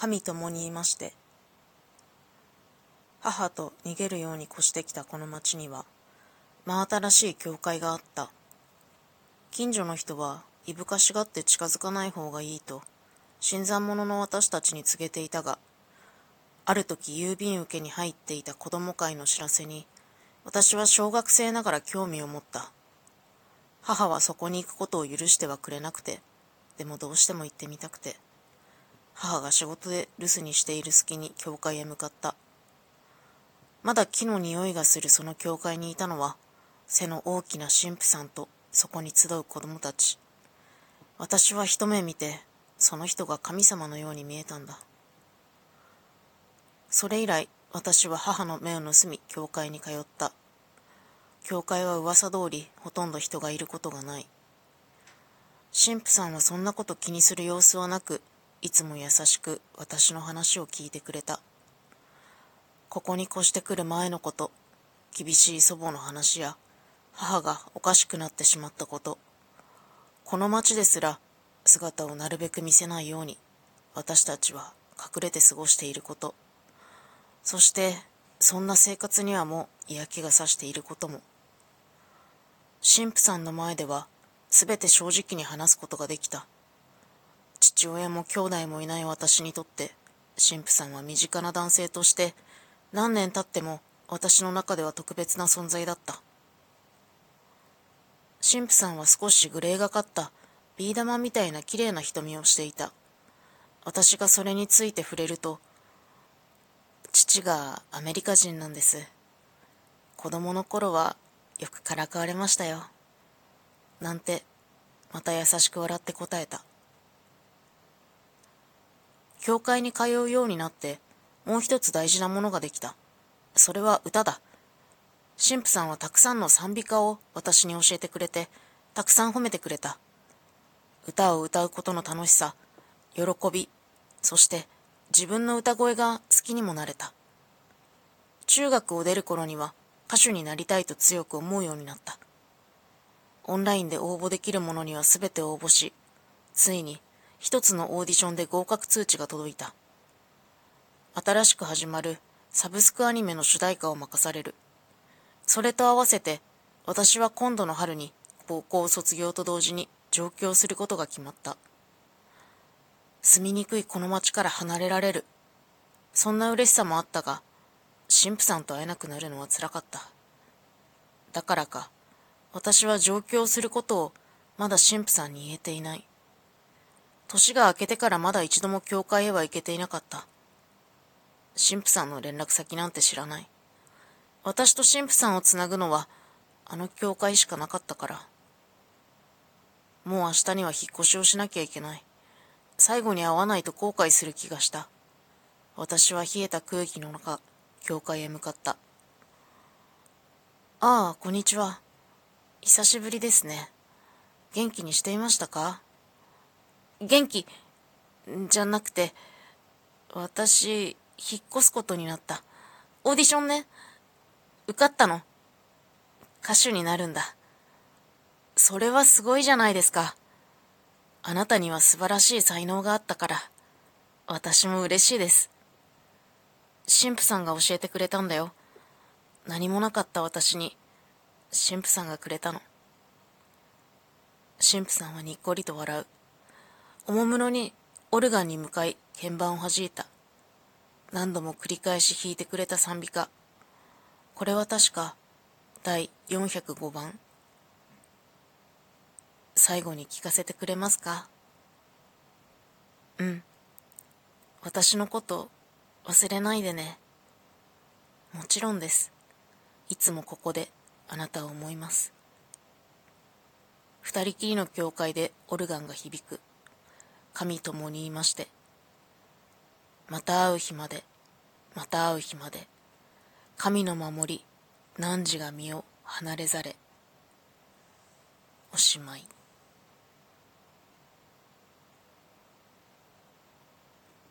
神共にいまして母と逃げるように越してきたこの町には真新しい教会があった。近所の人はいぶかしがって近づかない方がいいと新参者の私たちに告げていたがある時郵便受けに入っていた子供会の知らせに私は小学生ながら興味を持った。母はそこに行くことを許してはくれなくてでもどうしても行ってみたくて母が仕事で留守にしている隙に教会へ向かった。まだ木の匂いがするその教会にいたのは背の大きな神父さんとそこに集う子供たち。私は一目見てその人が神様のように見えたんだ。それ以来私は母の目を盗み教会に通った。教会は噂通りほとんど人がいることがない。神父さんはそんなこと気にする様子はなくいつも優しく私の話を聞いてくれた。ここに越してくる前のこと厳しい祖母の話や母がおかしくなってしまったこと。この町ですら姿をなるべく見せないように私たちは隠れて過ごしていること。そしてそんな生活にはもう嫌気がさしていることも。神父さんの前では全て正直に話すことができた。父親も兄弟もいない私にとって神父さんは身近な男性として何年経っても私の中では特別な存在だった。神父さんは少しグレーがかったビー玉みたいな綺麗な瞳をしていた。私がそれについて触れると父がアメリカ人なんです。子供の頃はよくからかわれましたよ。なんてまた優しく笑って答えた。教会に通うようになってもう一つ大事なものができた。それは歌だ。神父さんはたくさんの賛美歌を私に教えてくれて、たくさん褒めてくれた。歌を歌うことの楽しさ、喜び、そして自分の歌声が好きにもなれた。中学を出る頃には歌手になりたいと強く思うようになった。オンラインで応募できるものには全て応募し、ついに一つのオーディションで合格通知が届いた。新しく始まるサブスクアニメの主題歌を任される。それと合わせて、私は今度の春に高校卒業と同時に上京することが決まった。住みにくいこの町から離れられる。そんな嬉しさもあったが、神父さんと会えなくなるのは辛かった。だからか、私は上京することをまだ神父さんに言えていない。年が明けてからまだ一度も教会へは行けていなかった。神父さんの連絡先なんて知らない。私と神父さんをつなぐのは、あの教会しかなかったから。もう明日には引っ越しをしなきゃいけない。最後に会わないと後悔する気がした。私は冷えた空気の中、教会へ向かった。ああ、こんにちは。久しぶりですね。元気にしていましたか？元気、じゃなくて、私、引っ越すことになった。オーディションね。受かったの。歌手になるんだ。それはすごいじゃないですか。あなたには素晴らしい才能があったから、私も嬉しいです。神父さんが教えてくれたんだよ。何もなかった私に、神父さんがくれたの。神父さんはにっこりと笑う。おもむろにオルガンに向かい鍵盤を弾いた。何度も繰り返し弾いてくれた賛美歌。これは確か第405番。最後に聞かせてくれますか？うん。私のこと忘れないでね。もちろんです。いつもここであなたを思います。二人きりの教会でオルガンが響く。神共に言いまして。また会う日まで、また会う日まで、神の守り、汝が身を離れざれ。おしまい。